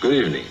Good evening,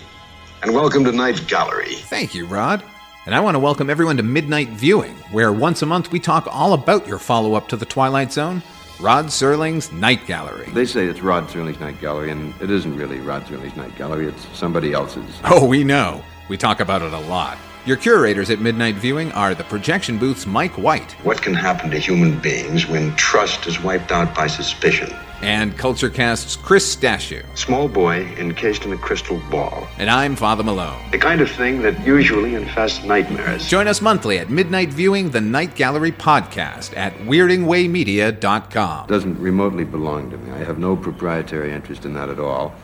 and welcome to Night Gallery. Thank you, Rod. And I want to welcome everyone to Midnight Viewing, where once a month we talk all about your follow up to The Twilight Zone, Rod Serling's Night Gallery. They say it's Rod Serling's Night Gallery, and it isn't really Rod Serling's Night Gallery, it's somebody else's. Oh, we know. We talk about it a lot. Your curators at Midnight Viewing are the projection booth's Mike White What can happen to human beings when trust is wiped out by suspicion? And Culturecast's Chris Stashu. Small boy encased in a crystal ball. And I'm Father Malone. The kind of thing that usually infests nightmares. Join us monthly at Midnight Viewing, the Night Gallery podcast at weirdingwaymedia.com. Doesn't remotely belong to me. I have no proprietary interest in that at all.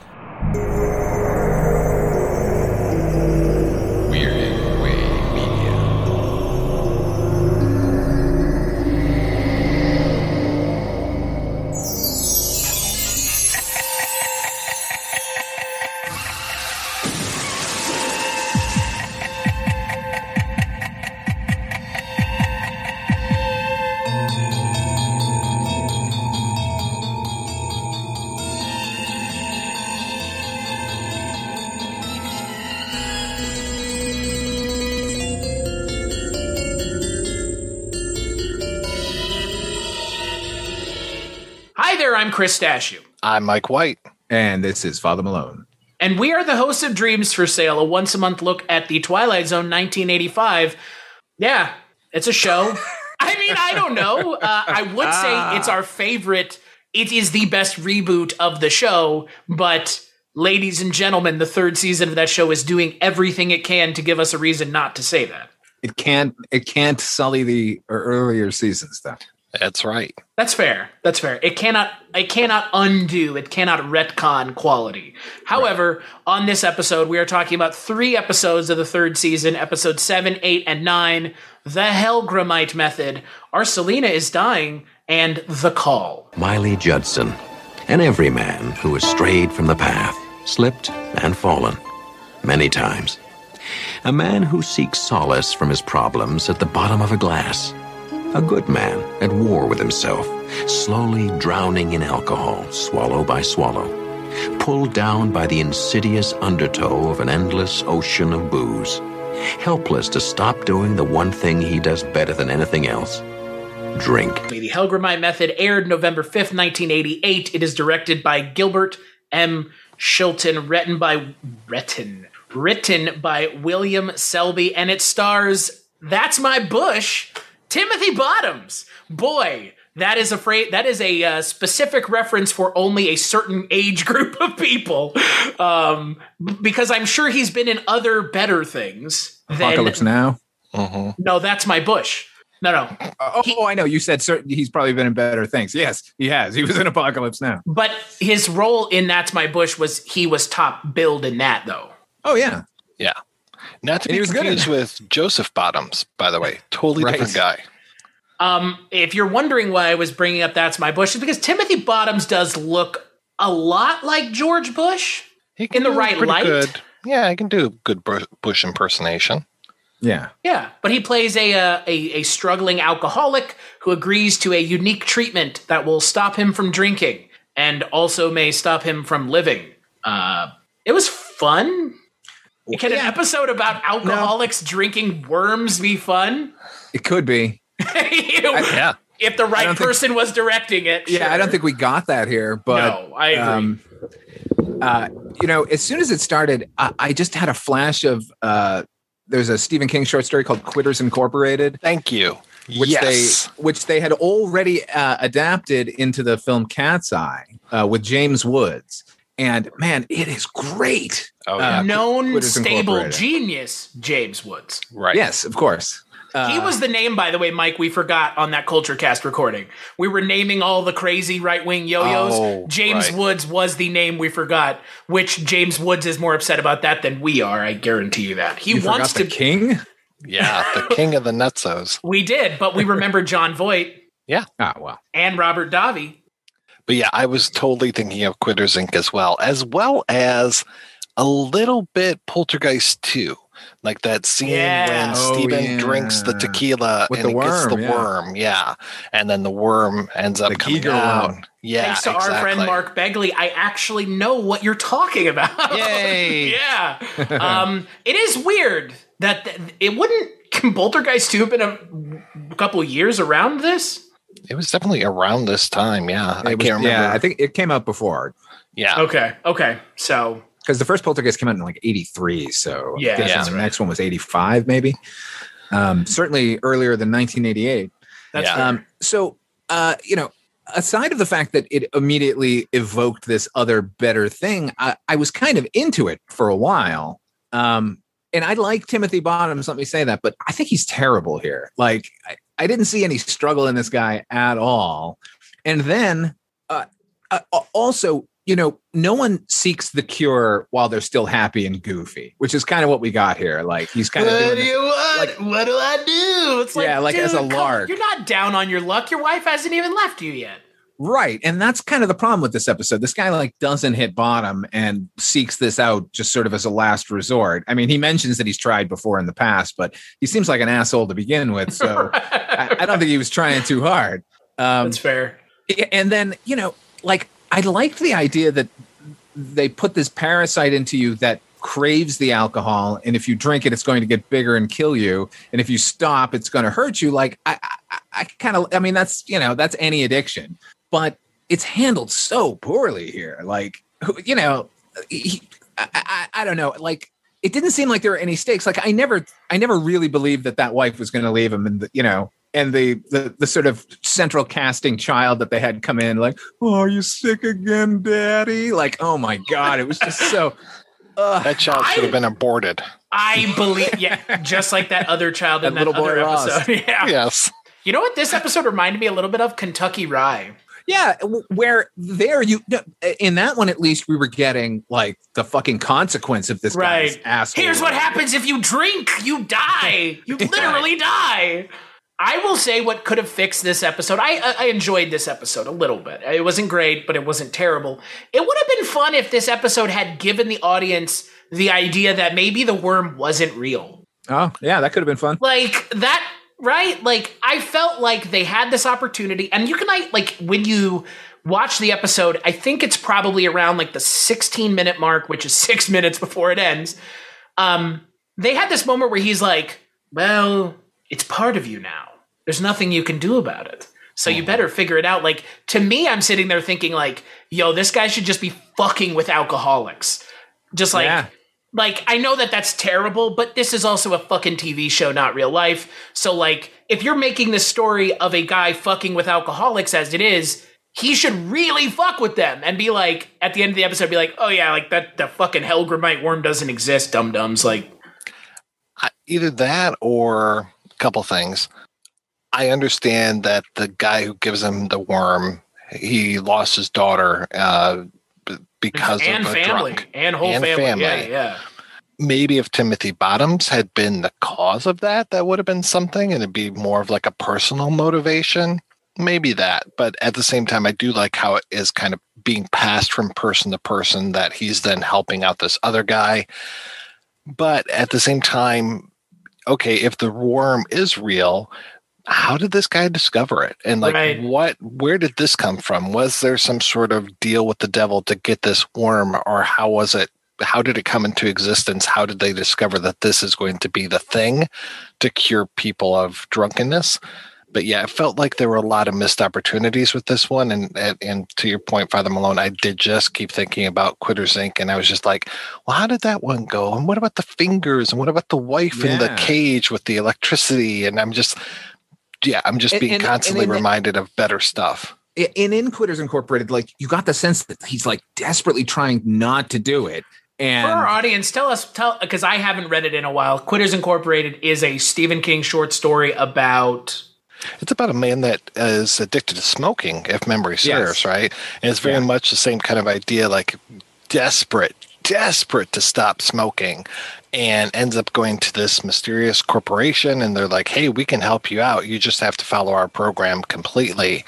Hi I'm Chris Stashu. I'm Mike White. And this is Father Malone. And we are the hosts of Dreams for Sale, a once a month look at the Twilight Zone 1985. Yeah, it's a show. I mean, I don't know. Uh, I would say it's our favorite. It is the best reboot of the show, but ladies and gentlemen, the third season of that show is doing everything it can to give us a reason not to say that. It can't it can't sully the earlier seasons though. That's right. That's fair. That's fair. It cannot it cannot undo, it cannot retcon quality. However, on this episode, we are talking about three episodes of the third season, episodes seven, eight, and nine. The Hellgramite method. Our Selena is dying, and the call. Miley Judson, and every man who has strayed from the path, slipped and fallen many times. A man who seeks solace from his problems at the bottom of a glass. A good man at war with himself, slowly drowning in alcohol, swallow by swallow, pulled down by the insidious undertow of an endless ocean of booze, helpless to stop doing the one thing he does better than anything else drink. The Hellgramite method aired November 5th, 1988. It is directed by Gilbert M. Shilton, written by written written by William Selby, and it stars That's My Bush, Timothy Bottoms. Boy, that is a phrase. That is a uh, specific reference for only a certain age group of people, um, because I'm sure he's been in other better things. than- Apocalypse Now. hmm No, that's my Bush. No, no. Oh, oh, I know. You said certain, he's probably been in better things. Yes, he has. He was in Apocalypse Now. But his role in That's My Bush was he was top billed in that though. Oh yeah. Yeah. Not to And he be was good confused with Joseph Bottoms, by the way. Totally Right. different guy. Um, if you're wondering why I was bringing up That's My Bush, it's because Timothy Bottoms does look a lot like George Bush. He In the right pretty light? Good. Yeah, I can do a good Bush impersonation. Yeah. Yeah, but he plays a, uh, a a struggling alcoholic who agrees to a unique treatment that will stop him from drinking and also may stop him from living. Uh, it was fun. Can an Yeah. episode about alcoholics drinking worms be fun? It could be. Yeah. if the right don't think- person was directing it. Yeah, I don't think we got that here, but no, I agree. um, uh, you know, as soon as it started, I, I just had a flash of uh, there's a Stephen King short story called Quitters Incorporated, Thank you. which yes. they which they had already uh, adapted into the film Cat's Eye uh, with James Woods, and man, it is great. oh, uh, yeah. Known Quitters stable genius, James Woods. right. Yes, of course. Uh, He was the name, by the way, Mike. We forgot on that Culture Cast recording. We were naming all the crazy right wing yo-yos. Oh, James right. Woods was the name we forgot. Which James Woods is more upset about that than we are. I guarantee you that he you wants forgot to. the king. Yeah. The king of the nutsos. we did, but we remember Jon Voight Yeah. Ah, well, and Robert Davi. But yeah, I was totally thinking of Quitters Inc. as well, as well as a little bit Poltergeist 2. Like that scene Yeah. when Oh, Steven drinks the tequila With and the he gets the worm, yeah. worm, yeah, and then the worm ends up The coming Giger out. worm. Yeah, Thanks to our friend. Mark Begley, I actually know what you're talking about. Yay. yeah. Um, it is weird that th- it wouldn't. Can Poltergeist 2 have been a, couple years around this? It was definitely around this time. Yeah, I was- can't remember. Yeah, I think it came out before yeah, Okay. Okay. So, because the first Poltergeist came out in like '83. So Yeah, I guess yeah. the next one was '85, maybe. Um, certainly earlier than 1988. that's Yeah. fair. Um, so, uh, you know, aside of the fact that it immediately evoked this other better thing, I, I was kind of into it for a while. Um, and I like Timothy Bottoms, let me say that, but I think he's terrible here. Like, I, didn't see any struggle in this guy at all. And then, uh, uh, also, you know, no one seeks the cure while they're still happy and goofy, which is kind of what we got here. Like, he's kind of doing this- want? like- what do I do? It's like, Yeah, like as a dude, come- lark. You're not down on your luck. Your wife hasn't even left you yet. Right. And that's kind of the problem with this episode. This guy like doesn't hit bottom and seeks this out just sort of as a last resort. I mean, he mentions that he's tried before in the past, but he seems like an asshole to begin with. So I, I don't think he was trying too hard. Um, That's fair. and then, you know, like I liked the idea that they put this parasite into you that craves the alcohol and if you drink it it's going to get bigger and kill you and if you stop it's going to hurt you like i i, I kind of i mean that's you know that's any addiction but it's handled so poorly here like you know he, I, I i don't know like it didn't seem like there were any stakes like i never i never really believed that that wife was going to leave him and the, you know and the, the the sort of central casting child that they had come in like oh are you sick again daddy like oh my god it was just so uh, that child should have been aborted. I believe, yeah, just like that other child in That that, little boy other Ross. episode. Yeah. Yes, You know what? This episode reminded me a little bit of Kentucky Rye. Yeah, where there you in that one at least we were getting like the fucking consequence of this guy's Right. asshole. Here's what happens if you drink. You die. You literally die. I will say what could have fixed this episode. I I enjoyed this episode a little bit. It wasn't great, but it wasn't terrible. It would have been fun if this episode had given the audience the idea that maybe the worm wasn't real. Oh, yeah, that could have been fun. Like that, right? Like I felt like they had this opportunity, and you can like when you watch the episode, I think it's probably around like the 16 minute mark, which is six minutes before it ends. Um, they had this moment where he's like, "Well, it's part of you now. There's nothing you can do about it." So you better figure it out. Like to me, I'm sitting there thinking, like, "Yo, this guy should just be fucking with alcoholics." Just like, Yeah. Like I know that that's terrible, but this is also a fucking TV show, not real life. So like, if you're making the story of a guy fucking with alcoholics as it is, he should really fuck with them and be like, at the end of the episode, be like, oh yeah, like that the fucking Hellgramite worm doesn't exist, dum dums. Like, either that or a couple things. I understand that the guy who gives him the worm, he lost his daughter uh, because and of a family drunk. and whole And family. family. Yeah, yeah. maybe if Timothy Bottoms had been the cause of that, that would have been something, and it'd be more of like a personal motivation. Maybe that, but at the same time, I do like how it is kind of being passed from person to person. That he's then helping out this other guy, but at the same time, okay, if the worm is real, how did this guy discover it? And like, Right. what? Where did this come from? Was there some sort of deal with the devil to get this worm, or how was it how did it come into existence? How did they discover that this is going to be the thing to cure people of drunkenness? But yeah, it felt like there were a lot of missed opportunities with this one. And and, and to your point, Father Malone, I did just keep thinking about Quitters Inc. And I was just like, well, how did that one go? And what about the fingers? And what about the wife in the cage with the electricity? And I'm just, yeah, I'm just being and- constantly and in reminded of better stuff. in in Quitters Incorporated, like you got the sense that he's like desperately trying not to do it. And For our audience, tell us, tell because I haven't read it in a while. Quitters Incorporated is a Stephen King short story about It's about a man that is addicted to smoking, if memory serves, Yes. right? And it's very Yeah. much the same kind of idea, like desperate, desperate to stop smoking, and ends up going to this mysterious corporation, and they're like, "Hey, we can help you out. You just have to follow our program completely."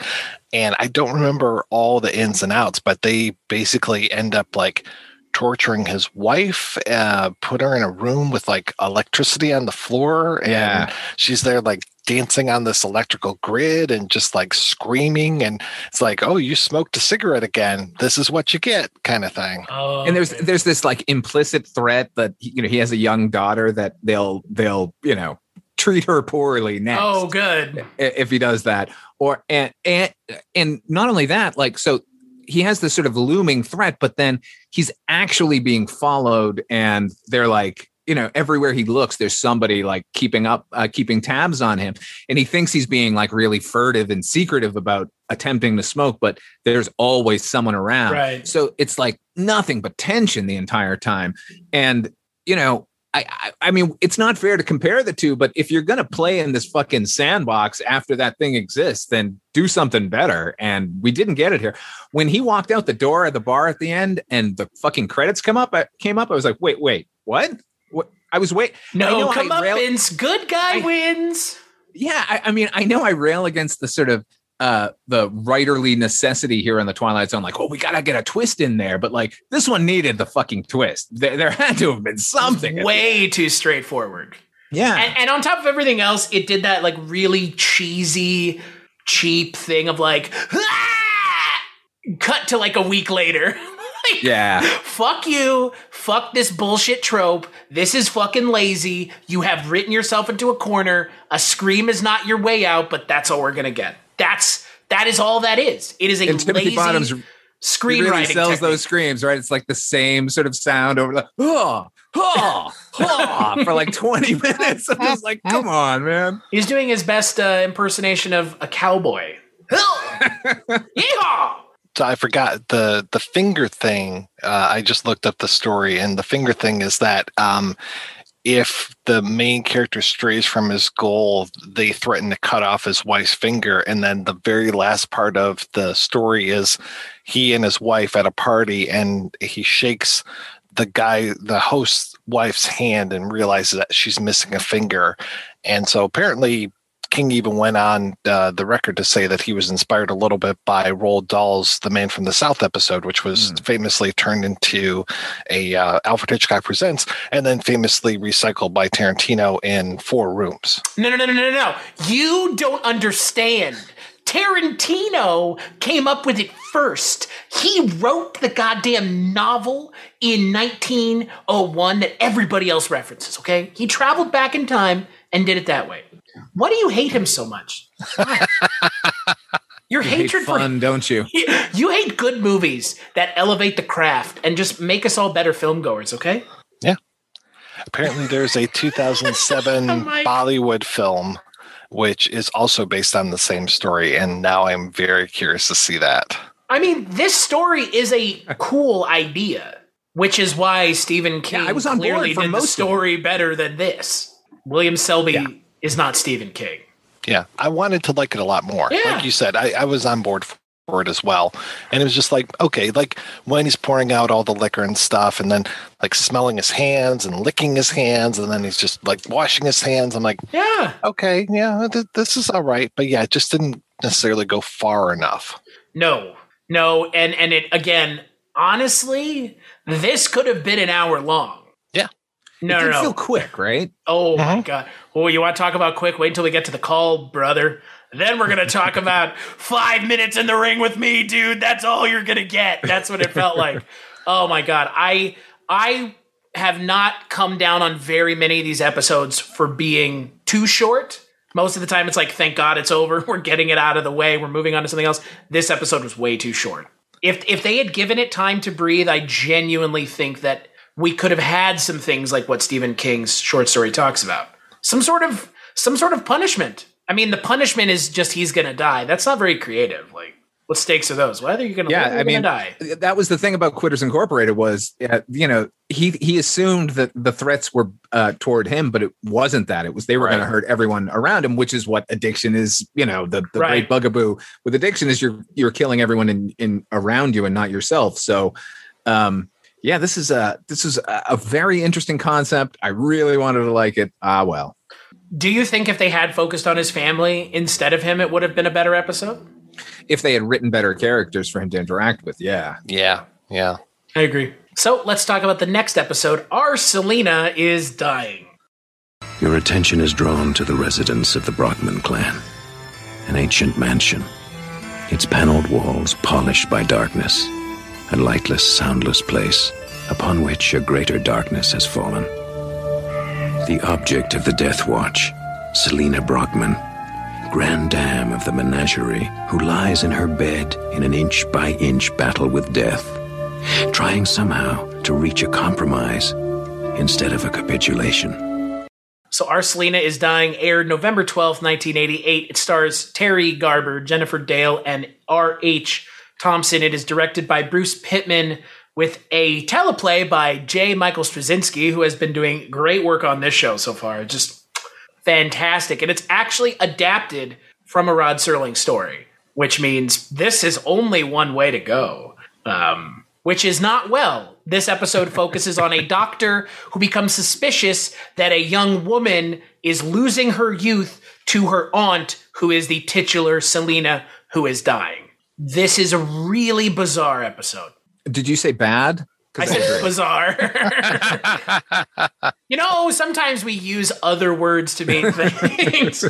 And I don't remember all the ins and outs, but they basically end up like torturing his wife, uh, put her in a room with like electricity on the floor, and Yeah. she's there like dancing on this electrical grid and just like screaming, and it's like, oh, you smoked a cigarette again. This is what you get, kind of thing. Oh, and there's okay. there's this like implicit threat that you know he has a young daughter that they'll they'll you know treat her poorly next oh, good. if he does that or and and and not only that like so he has this sort of looming threat but then he's actually being followed and they're like you know everywhere he looks there's somebody like keeping up uh, keeping tabs on him and he thinks he's being like really furtive and secretive about attempting to smoke but there's always someone around Right. so it's like nothing but tension the entire time and you know I, I I mean, it's not fair to compare the two, but if you're gonna play in this fucking sandbox after that thing exists, then do something better. And we didn't get it here. When he walked out the door of the bar at the end, and the fucking credits come up, I came up. I was like, wait, wait, what? What? I was wait. No, I come up, rail- Vince. Good guy I- wins. Yeah, I, I mean, I know I rail against the sort of uh the writerly necessity here in the Twilight Zone, like, oh, we gotta get a twist in there, but like this one needed the fucking twist. There, there had to have been something. Way too straightforward. yeah. And, and on top of everything else, it did that like really cheesy, cheap thing of like, "Ah!" cut to like a week later. Like, yeah. Fuck you. Fuck this bullshit trope. This is fucking lazy. You have written yourself into a corner. A scream is not your way out, but that's all we're gonna get. That's that is all that is. It is a And Timothy lazy Bottoms screenwriting. really sells technique. those screams, right? It's like the same sort of sound over the oh, oh, oh, for like 20 minutes. I'm just like, come on, man. He's doing his best uh, impersonation of a cowboy. Yeehaw! I forgot the the finger thing. Uh, I just looked up the story, and the finger thing is that um, if the main character strays from his goal, they threaten to cut off his wife's finger, and then the very last part of the story is he and his wife at a party, and he shakes the guy, the host's wife's hand, and realizes that she's missing a finger, and so apparently King even went on uh, the record to say that he was inspired a little bit by Roald Dahl's "The Man from the South" episode, which was Hmm. famously turned into a uh, Alfred Hitchcock Presents, and then famously recycled by Tarantino in Four Rooms. No, no, no, no, no, no. You don't understand. Tarantino came up with it first. He wrote the goddamn novel in 1901 that everybody else references, okay? He traveled back in time and did it that way. Why do you hate him so much? Your You hate hatred for fun, don't you? you hate good movies that elevate the craft and just make us all better film goers, okay? Yeah. Apparently, there's a 2007 Oh Bollywood film which is also based on the same story, and now I'm very curious to see that. I mean, this story is a cool idea, which is why Stephen King yeah, I was on board for did most of it. story better than this. William Selby Yeah. Is not Stephen King. Yeah, I wanted to like it a lot more. Yeah. Like you said, I, I was on board for it as well. And it was just like, okay, like when he's pouring out all the liquor and stuff, and then like smelling his hands and licking his hands, and then he's just like washing his hands. I'm like, Yeah. okay, yeah, th- this is all right. But yeah, it just didn't necessarily go far enough. No. No, and and it again, honestly, this could have been an hour long. Yeah. No, it no, did no. feel quick, right? Oh my Mhm. god. Oh, you want to talk about quick? Wait until we get to the call, brother. Then we're gonna talk about five minutes in the ring with me, dude. That's all you're gonna get. That's what it felt like. Oh my god. I I have not come down on very many of these episodes for being too short. Most of the time it's like, thank God it's over. We're getting it out of the way. We're moving on to something else. This episode was way too short. If if they had given it time to breathe, I genuinely think that we could have had some things like what Stephen King's short story talks about. Some sort of some sort of punishment. I mean, the punishment is just he's gonna die. That's not very creative. Like, what stakes are those? Whether you're gonna Yeah, live or I mean, die. that was the thing about Quitters Incorporated was, uh, you know, he he assumed that the threats were uh, toward him, but it wasn't that. It was they were going to hurt everyone around him, which is what addiction is. You know, the, the Right. great bugaboo with addiction is you're you're killing everyone in in around you and not yourself. So, um, yeah, this is a this is a, a very interesting concept. I really wanted to like it. Ah, well, Do you think if they had focused on his family instead of him, it would have been a better episode? if they had written better characters for him to interact with, yeah. Yeah, yeah. I agree. So let's talk about the next episode. Our Selena is dying. Your attention is drawn to the residence of the Brockman clan, an ancient mansion, its paneled walls polished by darkness, a lightless, soundless place upon which a greater darkness has fallen. The object of the Death Watch, Selena Brockman, grand dame of the menagerie, who lies in her bed in an inch by inch battle with death, trying somehow to reach a compromise instead of a capitulation. So Our Selena is Dying aired November 12th, 1988. It stars Terri Garber, Jennifer Dale, and R.H. Thomson. It is directed by Bruce Pittman with a teleplay by J. Michael Straczynski, who has been doing great work on this show so far. Just fantastic. And it's actually adapted from a Rod Serling story, which means this is only one way to go. Um, which is not well. This episode focuses on a doctor who becomes suspicious that a young woman is losing her youth to her aunt, who is the titular Selena, who is dying. This is a really bizarre episode. Did you say bad? I said bizarre. you know, sometimes we use other words to mean things.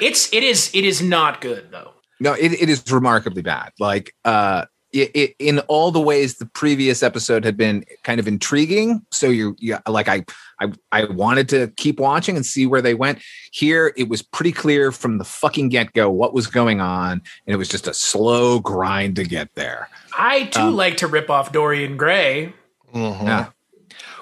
it's it is it is not good though. No, it, it is remarkably bad. Like, uh, it, it, in all the ways the previous episode had been kind of intriguing. So you, yeah, like I, I, I wanted to keep watching and see where they went. Here, it was pretty clear from the fucking get go what was going on, and it was just a slow grind to get there. I too Um, like to rip off Dorian Gray. Mhm. Yeah.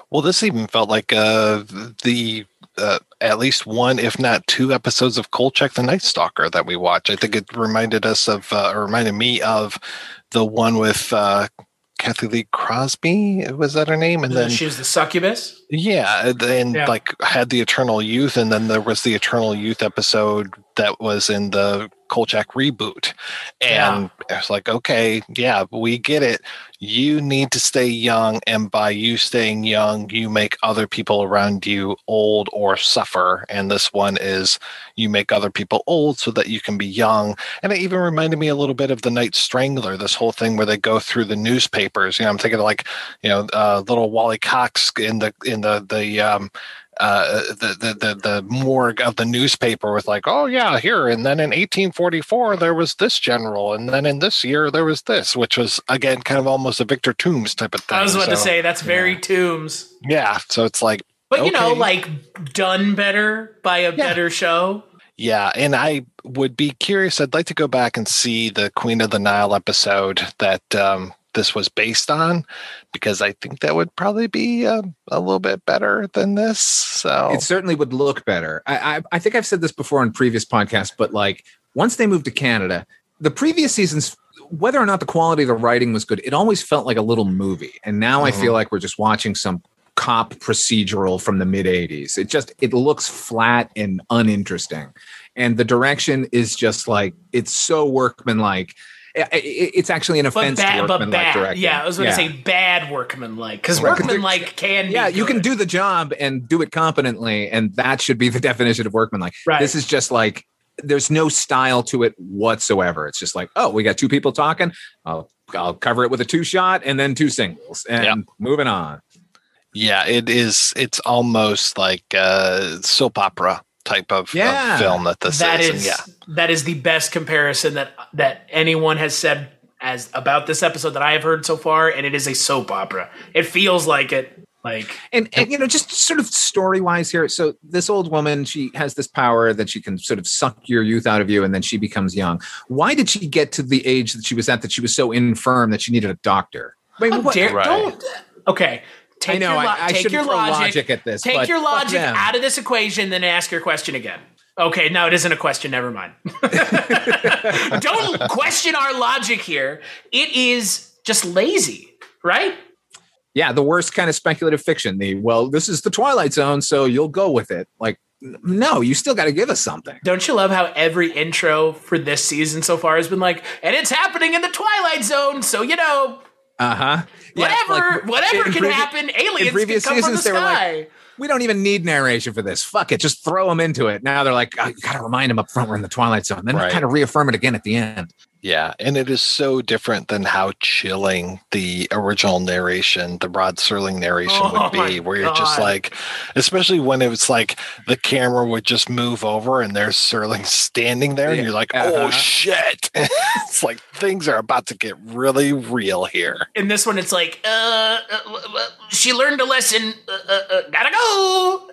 Well, this even felt like uh, the uh, at least one, if not two, episodes of Kolchak the Night Stalker that we watched. I think it reminded us of, uh, or reminded me of the one with uh, Cathy Lee Crosby. Was that her name? And then she was the succubus. Yeah, and Yeah. like had the Eternal Youth, and then there was the Eternal Youth episode that was in the Kolchak reboot. And it's like, okay, yeah, we get it. You need to stay young, and by you staying young, you make other people around you old or suffer. And this one is you make other people old so that you can be young. And it even reminded me a little bit of the Night Strangler, this whole thing where they go through the newspapers. You know, I'm thinking of like, you know, uh, little Wally Cox in the in the the um, uh, the, the the the morgue of the newspaper with like, oh yeah, here, and then in 1844 there was this general, and then in this year there was this, which was again kind of almost a Victor Tooms type of thing. I was about to say that's very Tooms, yeah. So it's like, but you know, like done better by a better show. yeah, and I would be curious. I'd like to go back and see the Queen of the Nile episode that um, this was based on, because I think that would probably be uh, a little bit better than this. So It certainly would look better. I, I, I think I've said this before on previous podcasts, but like once they moved to Canada, the previous seasons, whether or not the quality of the writing was good, it always felt like a little movie. And now I feel like we're just watching some cop procedural from the mid 80s. It just it looks flat and uninteresting. And the direction is just like it's so workmanlike. I- I- It's actually an But offense to bad, but workmanlike bad. directing. Yeah, I was going to say bad workmanlike because Right, 'cause they're- workmanlike can. yeah, be you can do the job and do it competently, and that should be the definition of workmanlike. Right. This is just like there's no style to it whatsoever. It's just like, oh, we got two people talking. I'll I'll cover it with a two shot and then two singles, and Yeah. moving on. Yeah, it is. It's almost like a soap opera type of, of film that this That is. is yeah, that is the best comparison that that anyone has said as about this episode that I have heard so far, and it is a soap opera. It feels like it. Like And, and you know, just sort of story wise here. So this old woman, she has this power that she can sort of suck your youth out of you, and then she becomes young. Why did she get to the age that she was at that she was so infirm that she needed a doctor? Wait, mean, how what- dare Right. don't okay. Take I know your, lo- I, I take your logic, logic at this. Take your logic out of this equation, then ask your question again. Okay, no, it isn't a question. Never mind. Don't question our logic here. It is just lazy, right? yeah, the worst kind of speculative fiction. The well, this is the Twilight Zone, so you'll go with it. Like, no, you still got to give us something. Don't you love how every intro for this season so far has been like, and it's happening in the Twilight Zone, so you know, Uh huh. whatever, whatever can happen, aliens can previous come from the seasons, they were like, sky. We don't even need narration for this. Fuck it, just throw them into it. Now they're like, oh, you got to remind them up front we're in the Twilight Zone. Then Right. kind of reaffirm it again at the end. Yeah, and it is so different than how chilling the original narration, the Rod Serling narration Oh would be, where you're just like, especially when it was like the camera would just move over and there's Serling standing there, and you're like, oh uh-huh. shit. it's like things are about to get really real here. In this one, it's like, uh, uh, uh, she learned a lesson. Uh, uh, uh, gotta go.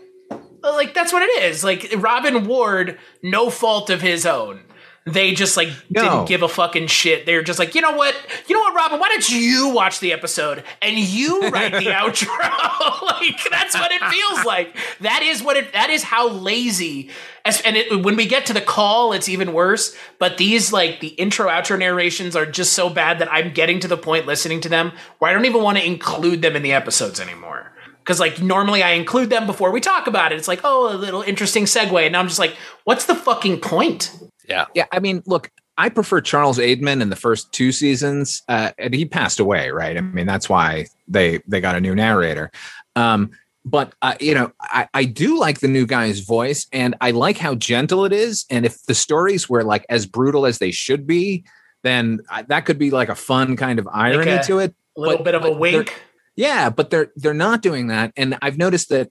Like that's what it is. Like Robin Ward, no fault of his own. They just like No. didn't give a fucking shit. They're just like, you know what, you know what, Robin? Why don't you watch the episode and you write the outro? like that's what it feels like. That is what it. That is how lazy. As, and it, when we get to the call, it's even worse. But these like the intro outro narrations are just so bad that I'm getting to the point listening to them where I don't even want to include them in the episodes anymore. Because like normally I include them before we talk about it. It's like, oh, a little interesting segue. And now I'm just like, what's the fucking point? Yeah. Yeah, I mean, look, I prefer Charles Aidman in the first two seasons, uh, and he passed away, right? I mean, that's why they they got a new narrator. Um, but uh, you know, I, I do like the new guy's voice, and I like how gentle it is. And if the stories were like as brutal as they should be, then I, that could be like a fun kind of irony a to it. A little But- bit of a wink. Yeah, but they're they're not doing that, and I've noticed that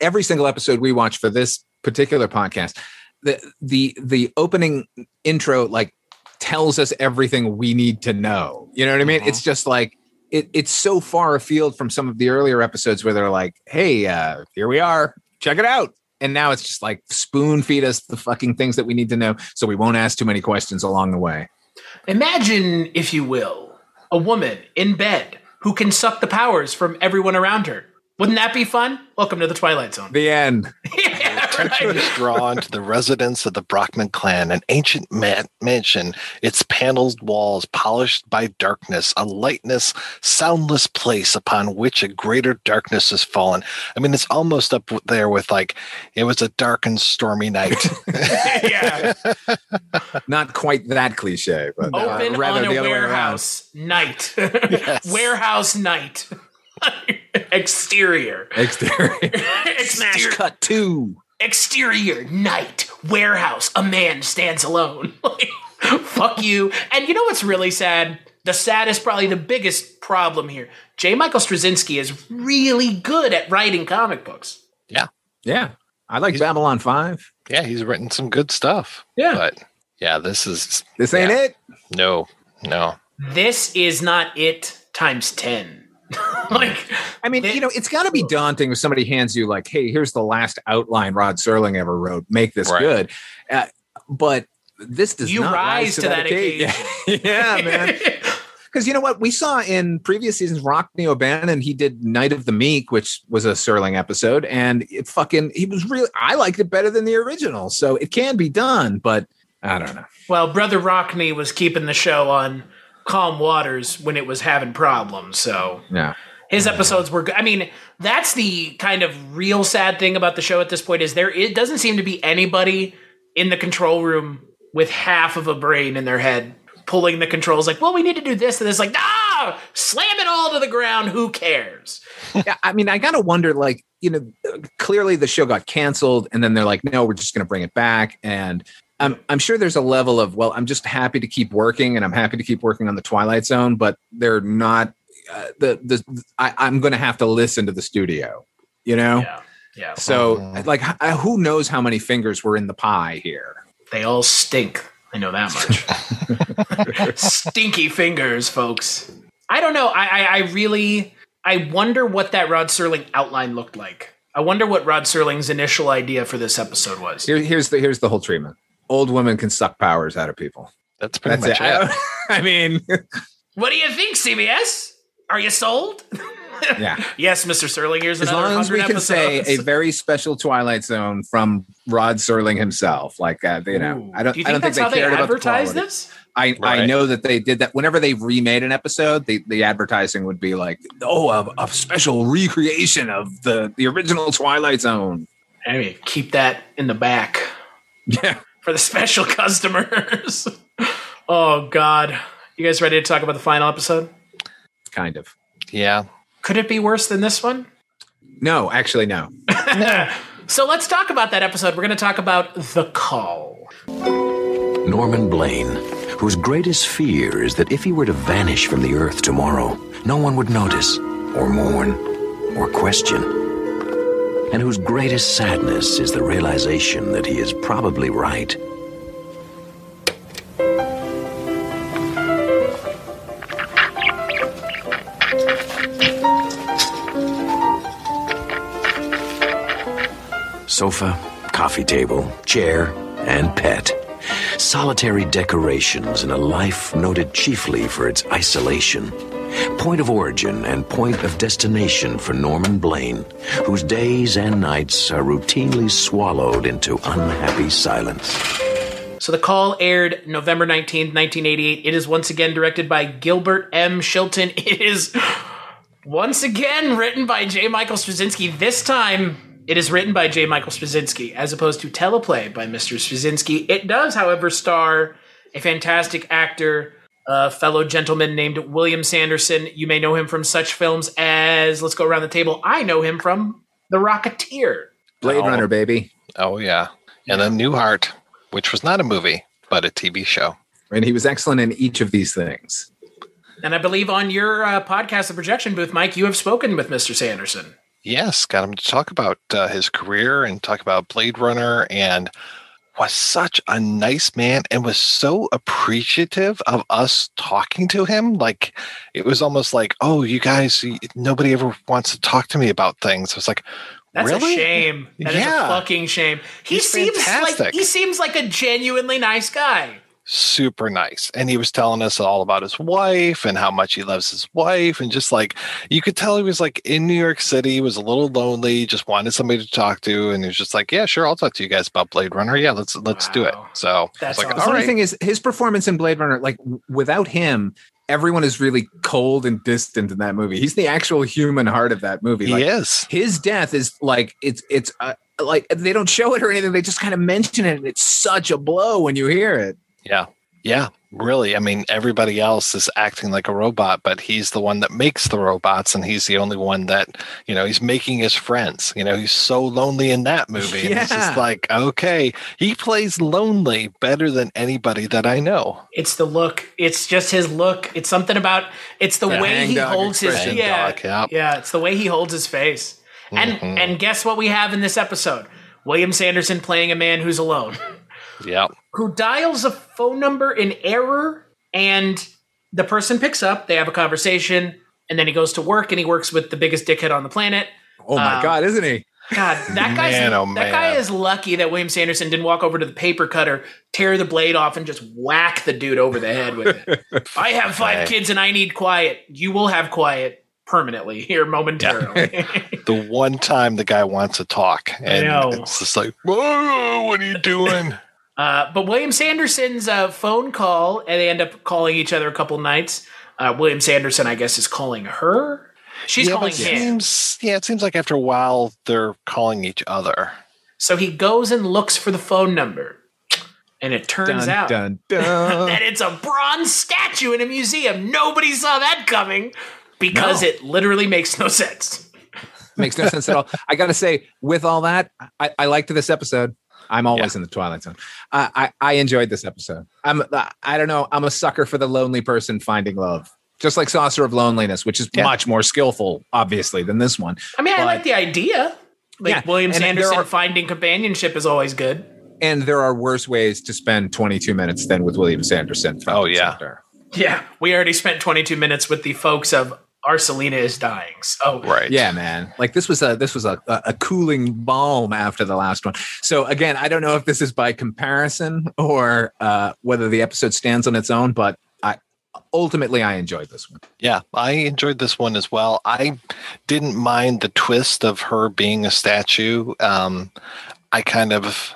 every single episode we watch for this particular podcast, the the the opening intro like tells us everything we need to know. You know what I mean? Mhm. It's just like it, it's so far afield from some of the earlier episodes where they're like, "Hey, uh, here we are, check it out." And now it's just like spoon feed us the fucking things that we need to know, so we won't ask too many questions along the way. Imagine, if you will, a woman in bed who can suck the powers from everyone around her. Wouldn't that be fun? Welcome to the Twilight Zone. The end. yeah, Attention right. is drawn to the residence of the Brockman clan, an ancient man- mansion, its paneled walls polished by darkness, a lightless, soundless place upon which a greater darkness has fallen. I mean, it's almost up there with like, it was a dark and stormy night. yeah. Not quite that cliche, but uh, rather on a the other way around. warehouse night. warehouse night. Exterior. Exterior. Exterior. cut two. Exterior night warehouse a man stands alone Like, fuck you and you know what's really sad the saddest probably the biggest problem here j michael straczynski is really good at writing comic books Yeah. Yeah. I like Babylon 5. yeah, he's written some good stuff. Yeah. But yeah, this is This ain't Yeah. it. no, no. this is not it times 10 like I mean, you know, it's got to be daunting if somebody hands you, like, hey, here's the last outline Rod Serling ever wrote. Make this Right. good. Uh, but this does you not rise to that occasion yeah, man. Because you know what? We saw in previous seasons, Rockne O'Bannon, he did Night of the Meek, which was a Serling episode, and it fucking, he was really, I liked it better than the original. So it can be done, but I don't know. well brother rockne was keeping the show on calm waters when it was having problems so Yeah. His episodes were good. I mean, that's the kind of real sad thing about the show at this point is there it doesn't seem to be anybody in the control room with half of a brain in their head pulling the controls like, well, we need to do this and this like, ah, slam it all to the ground. Who cares? yeah, I mean, I gotta wonder, like, you know, clearly the show got canceled, and then they're like, no, we're just gonna bring it back. And I'm I'm sure there's a level of, well, I'm just happy to keep working, and I'm happy to keep working on the Twilight Zone, but they're not uh, the the I, I'm gonna have to listen to the studio, you know. Yeah. Yeah. So, Mhm. like, h- uh, who knows how many fingers were in the pie here? They all stink. I know that much. Stinky fingers, folks. I don't know. I, I, I really, I wonder what that Rod Serling outline looked like. I wonder what Rod Serling's initial idea for this episode was. Here, here's the here's the whole treatment. Old women can suck powers out of people. That's pretty That's much it. it. I, I mean, What do you think, CBS? Are you sold? yeah. yes, Mr. Serling. Here's As another long as we 100 can say a very special Twilight Zone from Rod Serling himself, like uh, you know, Ooh. I don't. Do you I don't that's think how they they cared about the advertise this? I, I know that they did that. Whenever they remade an episode, the, the advertising would be like, "Oh, a, a special recreation of the the original Twilight Zone." I mean, keep that in the back Yeah, for the special customers. oh God, you guys ready to talk about the final episode? kind of. Yeah. Could it be worse than this one? No, actually, no. so let's talk about that episode. We're going to talk about the call. Norman Blaine, whose greatest fear is that if he were to vanish from the earth tomorrow, no one would notice, or mourn, or question, and whose greatest sadness is the realization that he is probably right. Sofa, coffee table, chair, and pet. Solitary decorations in a life noted chiefly for its isolation. Point of origin and point of destination for Norman Blaine, whose days and nights are routinely swallowed into unhappy silence. So the call aired November 19th, 1988. It is once again directed by Gilbert M. Shilton. It is once again written by J. Michael Straczynski. This time it is written by J. Michael Straczynski as opposed to teleplay by Mr. Straczynski. It does, however, star a fantastic actor, a fellow gentleman named William Sanderson. You may know him from such films as, let's go around the table. I know him from The Rocketeer. Blade Oh. Runner, baby. Oh yeah, and then Newhart, which was not a movie but a TV show. And he was excellent in each of these things. And I believe on your uh, podcast, The Projection Booth, Mike, you have spoken with Mr. Sanderson. Yes, got him to talk about uh, his career and talk about Blade Runner and was such a nice man and was so appreciative of us talking to him. Like it was almost like, oh, you guys, nobody ever wants to talk to me about things. I was like, That's really? a shame. That is Yeah. a fucking shame. He He's seems like he seems like a genuinely nice guy. Super nice. And he was telling us all about his wife and how much he loves his wife. And just like you could tell he was like in New York City, he was a little lonely, just wanted somebody to talk to. And he was just like, Yeah, sure, I'll talk to you guys about Blade Runner. Yeah, let's let's do it. So That's like, awesome. The all funny right. thing is, his performance in Blade Runner, like without him, everyone is really cold and distant in that movie. He's the actual human heart of that movie. he Like, is. his death is like it's it's uh, like they don't show it or anything. They just kind of mention it, and it's such a blow when you hear it. Yeah. Yeah. Really. I mean, everybody else is acting like a robot, but he's the one that makes the robots, and he's the only one that, you know, he's making his friends. You know, he's so lonely in that movie. And it's just like, okay, he plays lonely better than anybody that I know. It's the look. It's just his look. It's something about. It's the The way he holds his. Yeah, yep. yeah. It's the way he holds his face. And Mhm. and guess what we have in this episode? William Sanderson playing a man who's alone, Yep. who dials a phone number in error, and the person picks up. They have a conversation, and then he goes to work, and he works with the biggest dickhead on the planet. Oh my Um, god, isn't he? God, that guy's Man, oh, that guy is lucky that William Sanderson didn't walk over to the paper cutter, tear the blade off, and just whack the dude over the head with it. I have five Right. kids and I need quiet. You will have quiet permanently here momentarily. The one time the guy wants to talk, and know. it's just like, whoa, what are you doing? Uh, but William Sanderson's uh, phone call, and they end up calling each other a couple nights. Uh, William Sanderson, I guess, is calling her. She's yeah, calling but it him. seems, yeah, it seems like after a while they're calling each other. So he goes and looks for the phone number. And it turns Dun, out dun, dun. that it's a bronze statue in a museum. Nobody saw that coming because No. it literally makes no sense. Makes no sense at all. I got to say, with all that, I, I liked this episode. I'm always in the Twilight Zone. I, I I enjoyed this episode. I'm uh, I don't know. I'm a sucker for the lonely person finding love, just like Saucer of Loneliness, which is Yeah. much more skillful, obviously, than this one. I mean, I like the idea. Like Yeah, William and there Sanderson are- finding companionship is always good. And there are worse ways to spend 22 minutes than with William Sanderson. Oh, yeah. center. Yeah, we already spent 22 minutes with the folks of Our Selena is dying. So Right. Yeah, man. Like this was a this was a, a a cooling balm after the last one. So again, I don't know if this is by comparison or uh, whether the episode stands on its own, but I ultimately I enjoyed this one. Yeah, I enjoyed this one as well. I didn't mind the twist of her being a statue. Um, I kind of,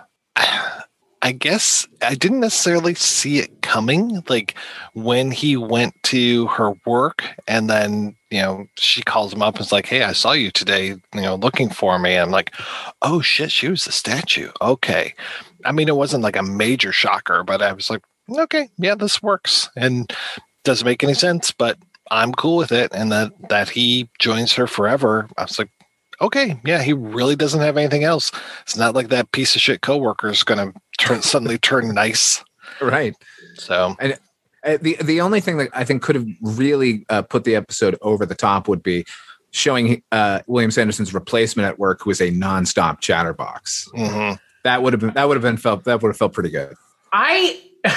I guess, I didn't necessarily see it coming. Like when he went to her work, and then you know she calls him up and is like, "Hey, I saw you today. You know, looking for me." I'm like, "Oh shit, she was a statue." Okay. I mean, it wasn't like a major shocker, but I was like, "Okay, yeah, this works." And doesn't make any sense, but I'm cool with it. And that that he joins her forever, I was like, okay, yeah, he really doesn't have anything else. It's not like that piece of shit coworker is going to turn suddenly turn nice. Right. So Uh, the the only thing that I think could have really uh, put the episode over the top would be showing uh, William Sanderson's replacement at work, who is was a nonstop chatterbox. hmm That would have been that would have been felt that would have felt pretty good. I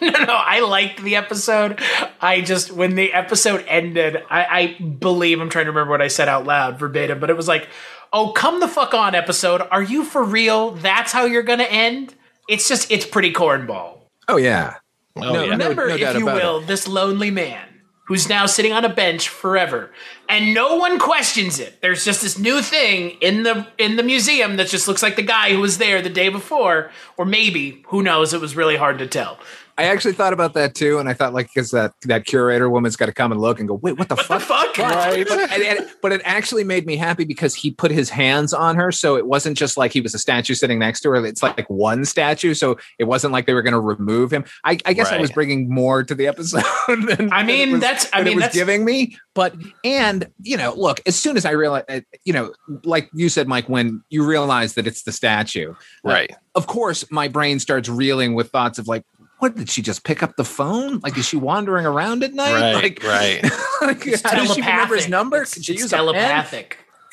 no no I liked the episode. I just when the episode ended, I, I believe I'm trying to remember what I said out loud verbatim, but it was like, "Oh, come the fuck on, episode! Are you for real? That's how you're gonna end?" It's just it's pretty cornball. Oh yeah, Oh, No, yeah. no- Remember, if you about will, this lonely man who's now sitting on a bench forever, and no one questions it. There's just this new thing in the in the museum that just looks like the guy who was there the day before, or maybe who knows? It was really hard to tell. I actually thought about that too, and I thought like because that that curator woman's got to come and look and go, wait, what the What fuck? the fuck? Right. But, and- and- but it actually made me happy because he put his hands on her. So it wasn't just like he was a statue sitting next to her. It's like, one statue. So it wasn't like they were going to remove him. I, I guess I was bringing more to the episode. Than, I than mean, it was- that's- I mean, it was that's- giving me. But, and, you know, look, as soon as I realized, uh, you know, like you said, Mike, when you realize that it's the statue, Right. of course, my brain starts reeling with thoughts of like, what did she just pick up the phone? Like, is she wandering around at night? Right, like, right. like, It's how does she remember his number? It's, Can she it's use a pen? telepathic.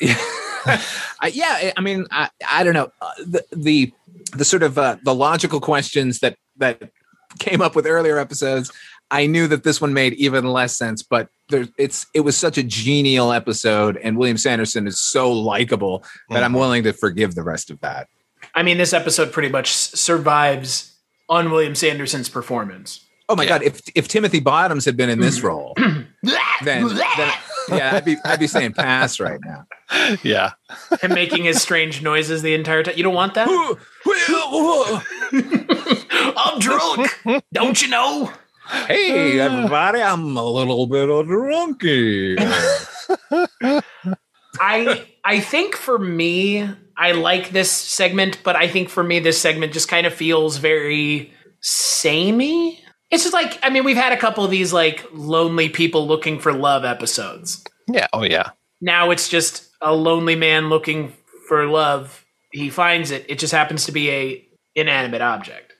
Yeah, I- I mean, I, I don't know uh, the the the sort of uh, the logical questions that that came up with earlier episodes. I knew that this one made even less sense, but there, it's it was such a genial episode, and William Sanderson is so likable that I'm willing to forgive the rest of that. I mean, this episode pretty much survives on William Sanderson's performance. Oh my Yeah. god! If if Timothy Bottoms had been in this mm. role, then, then yeah, I'd be I'd be saying pass right now. Yeah. and making his strange noises the entire time. You don't want that? I'm drunk. Don't you know? Hey everybody, I'm a little bit of drunky. I I think for me, I like this segment, but I think for me, this segment just kind of feels very samey. It's just like I mean, we've had a couple of these like lonely people looking for love episodes. Yeah. Oh, yeah. Now it's just a lonely man looking for love. He finds it. It just happens to be a inanimate object.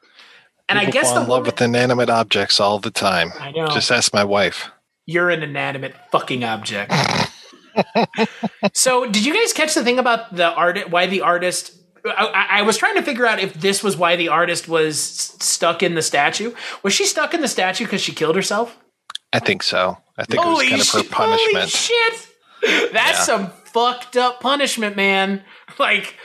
And I guess fall the in love with inanimate objects all the time. I know Just ask my wife. you're an inanimate fucking object. so, did you guys catch the thing about the art? Why the artist? I, I- I was trying to figure out if this was why the artist was stuck in the statue. Was she stuck in the statue because she killed herself? I think so. I think it was kind of her punishment. Holy shit! That's Yeah. some fucked up punishment, man. Like,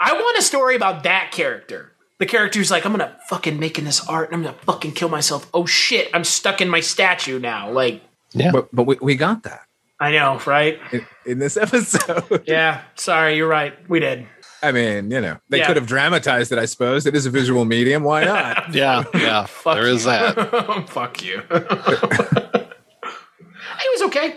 I want a story about that character. The character who's like, I'm gonna fucking making this art and I'm gonna fucking kill myself. Oh shit, I'm stuck in my statue now. Like, Yeah. but but we, we got that I know, right? in, in this episode. Yeah, sorry, you're right. We did. I mean, you know, they Yeah. could have dramatized it. I suppose it is a visual medium. Why not? Yeah. Yeah. Fuck there is you. that. Fuck you. he was okay.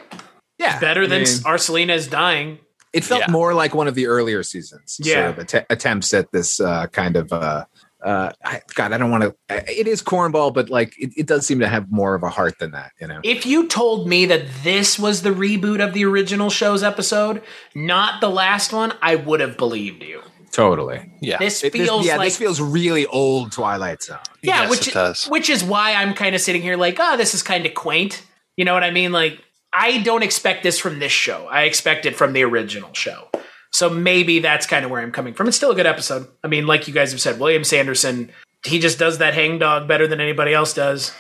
yeah, Better I than mean, Our Selena's dying. it felt Yeah. more like one of the earlier seasons. Yeah. sort of att- attempts at this uh, kind of. Uh, uh, I, God, I don't want to. It is cornball, but like it, it does seem to have more of a heart than that. You know. If you told me that this was the reboot of the original show's episode, not the last one, I would have believed you. Totally. Yeah. This It- this- feels yeah, like this feels really old Twilight Zone. yeah, Yes, which it does. which is why I'm kind of sitting here like, oh, this is kind of quaint. You know what I mean? Like, I don't expect this from this show. I expect it from the original show. So maybe that's kind of where I'm coming from. It's still a good episode. I mean, like you guys have said, William Sanderson, he just does that hang dog better than anybody else does.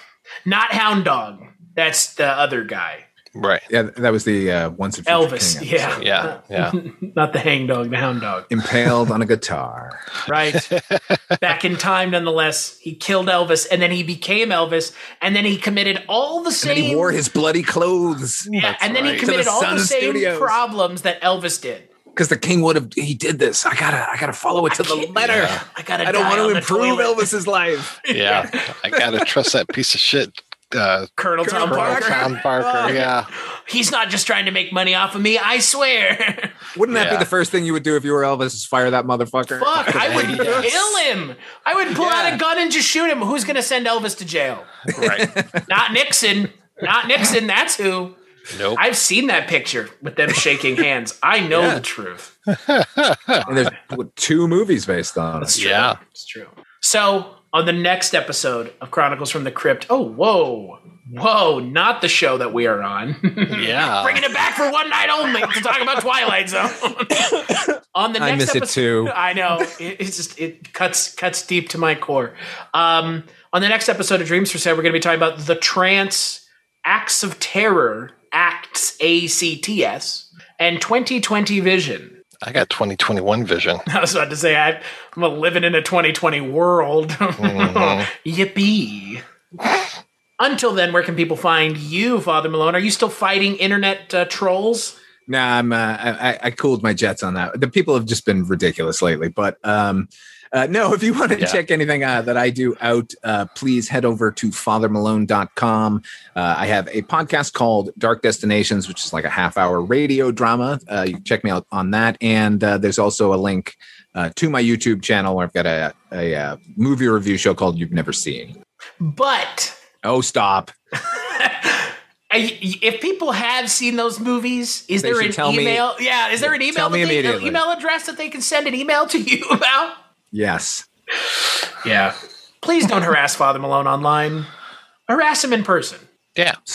Not hound dog. That's the other guy. Right. Yeah, that was the uh, once and Elvis. King Yeah. Yeah. Yeah. Not the hang dog, the hound dog. impaled on a guitar. Right. Back in time, nonetheless. He killed Elvis and then he became Elvis and then he committed all the And same. then he wore his bloody clothes. yeah, and then he committed the all the same Studios. problems that Elvis did. Because the king would have he did this. I gotta I gotta follow it to the letter. Yeah. I gotta. I don't want to improve toilet. Elvis's life. Yeah. I gotta trust that piece of shit. Uh, Colonel Tom Colonel Parker. Tom Parker. Yeah. He's not just trying to make money off of me. I swear. Wouldn't that be the first thing you would do if you were Elvis? Is fire that motherfucker? Fuck, I would kill him. I would pull out a gun and just shoot him. Who's gonna send Elvis to jail? Right. Not Nixon. Not Nixon. That's who. Nope. I've seen that picture with them shaking hands. I know Yeah. the truth. And there's two movies based on it. True. Yeah. It's true. So, on the next episode of Chronicles from the Crypt, oh, whoa, whoa, not the show that we are on. Yeah. Bringing it back for one night only to talk about Twilight Zone. on the next I miss it episode, too. I know it, it's just it cuts cuts deep to my core. Um, on the next episode of Dreams for Sale, we're going to be talking about the trance acts of terror, acts A C T S, and 2020 vision. I got 2021 vision. I was about to say I, I'm living in a 2020 world. Yippee! Until then, where can people find you, Father Malone? Are you still fighting internet uh, trolls? Nah, I'm. Uh, I, I cooled my jets on that. The people have just been ridiculous lately. But um, uh, no, if you want to Yeah. check anything uh, that I do out, uh, please head over to fathermalone.com. Uh, I have a podcast called Dark Destinations, which is like a half hour radio drama. Uh, you can check me out on that. And uh, there's also a link uh, to my YouTube channel where I've got a, a, uh movie review show called You've Never Seen. But Oh, stop. If people have seen those movies, is They there an tell me- email? yeah, is there an email? Tell me that they, an immediately. email address that they can send an email to you about? Yes. Yeah. Please don't harass Father Malone online. Harass him in person. Yeah.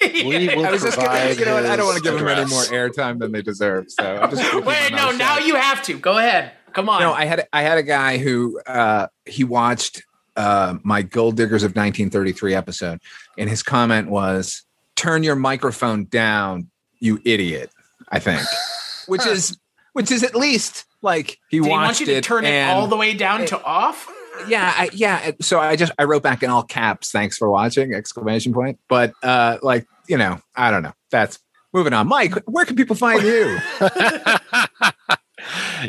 We will I was just gonna, you know what? I don't want to give them any more airtime than they deserve. So I'm just Wait, no, now shut. you have to. Go ahead. Come on. No, I had I had a guy who uh, he watched uh, my Gold Diggers of 1933 episode, and his comment was, "Turn your microphone down, you idiot." I think, which is which is at least like he Did he watched want you to it turn it all the way down to off? yeah, I, yeah. So I just I wrote back in all caps, "Thanks for watching!" Exclamation point. But uh, like you know, I don't know. That's moving on. Mike, where can people find you?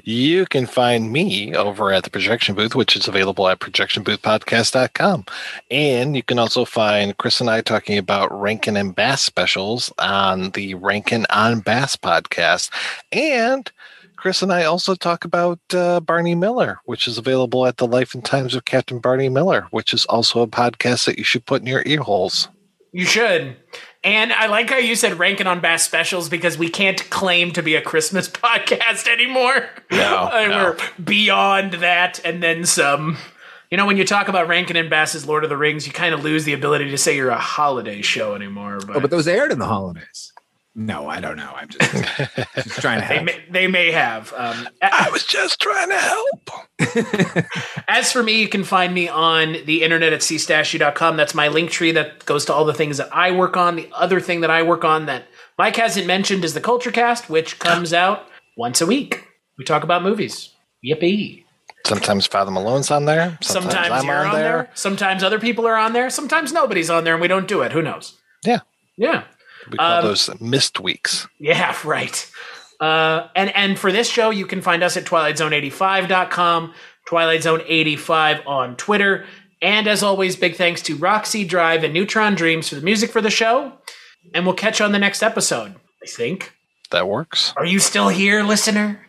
You can find me over at the projection booth, which is available at projectionboothpodcast.com. And you can also find Chris and I talking about Rankin and Bass specials on the Rankin on Bass podcast. And Chris and I also talk about uh, Barney Miller, which is available at the Life and Times of Captain Barney Miller, which is also a podcast that you should put in your ear holes. You should. And I like how you said Rankin on Bass specials because we can't claim to be a Christmas podcast anymore. No, no. We're beyond that and then some. You know, when you talk about Rankin and Bass's Lord of the Rings, you kind of lose the ability to say you're a holiday show anymore. But, Oh, but those aired in the holidays. No, I don't know. I'm just, just trying to they, may, they may have. Um, I was just trying to help. As for me, you can find me on the internet at cstashu.com. That's my link tree that goes to all the things that I work on. The other thing that I work on that Mike hasn't mentioned is the Culture Cast, which comes out once a week. We talk about movies. Yippee. Sometimes Father Malone's on there. Sometimes, Sometimes, I'm you're on, there. Sometimes other people are on there. Sometimes nobody's on there and we don't do it. Who knows? Yeah. Yeah. We call Um, those missed weeks. Yeah, right. Uh, and and for this show, you can find us at twilightzone85.com, Twilight Zone 85 on Twitter. And as always, big thanks to Roxy Drive and Neutron Dreams for the music for the show. And we'll catch you on the next episode, I think. That works. Are you still here, listener?